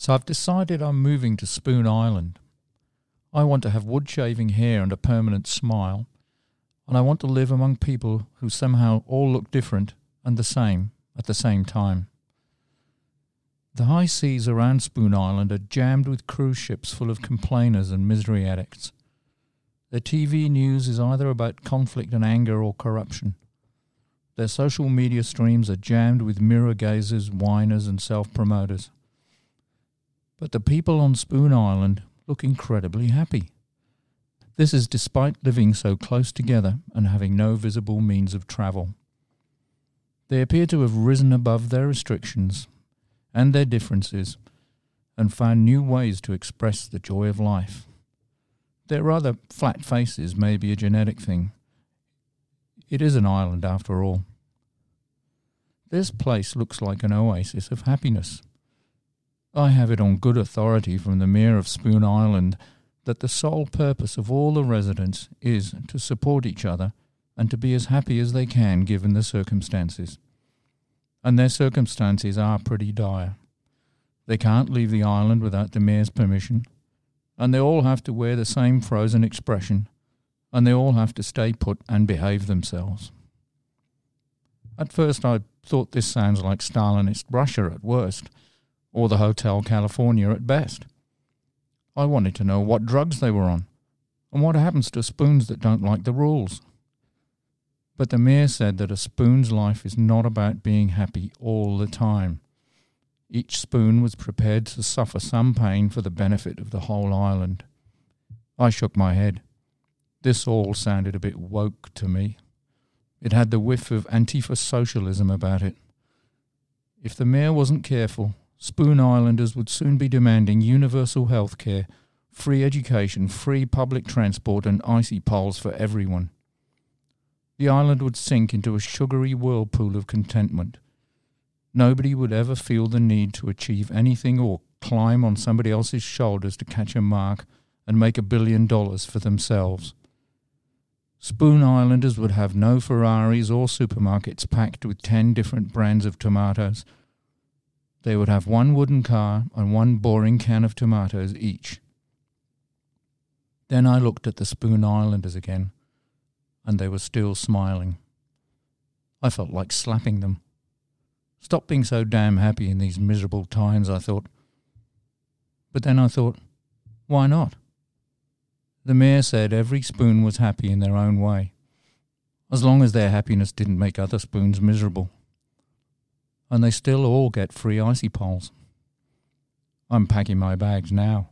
So I've decided I'm moving to Spoon Island. I want to have wood shaving hair and a permanent smile, and I want to live among people who somehow all look different and the same at the same time. The high seas around Spoon Island are jammed with cruise ships full of complainers and misery addicts. Their TV news is either about conflict and anger or corruption. Their social media streams are jammed with mirror gazers, whiners, and self promoters. But the people on Spoon Island look incredibly happy. This is despite living so close together and having no visible means of travel. They appear to have risen above their restrictions and their differences and found new ways to express the joy of life. Their rather flat faces may be a genetic thing. It is an island after all. This place looks like an oasis of happiness. I have it on good authority from the Mayor of Spoon Island that the sole purpose of all the residents is to support each other and to be as happy as they can given the circumstances. And their circumstances are pretty dire. They can't leave the island without the Mayor's permission, and they all have to wear the same frozen expression, and they all have to stay put and behave themselves. At first, I thought this sounds like Stalinist Russia at worst, or the Hotel California at best. I wanted to know what drugs they were on, and what happens to spoons that don't like the rules. But the mayor said that a spoon's life is not about being happy all the time. Each spoon was prepared to suffer some pain for the benefit of the whole island. I shook my head. This all sounded a bit woke to me. It had the whiff of Antifa socialism about it. If the mayor wasn't careful, Spoon Islanders would soon be demanding universal health care, free education, free public transport, and icy poles for everyone. The island would sink into a sugary whirlpool of contentment. Nobody would ever feel the need to achieve anything or climb on somebody else's shoulders to catch a mark and make a billion dollars for themselves. Spoon Islanders would have no Ferraris or supermarkets packed with ten different brands of tomatoes. They would have one wooden car and one boring can of tomatoes each. Then I looked at the Spoon Islanders again, and they were still smiling. I felt like slapping them. Stop being so damn happy in these miserable times, I thought. But then I thought, why not? The mayor said every spoon was happy in their own way, as long as their happiness didn't make other spoons miserable. And they still all get free icy poles. I'm packing my bags now.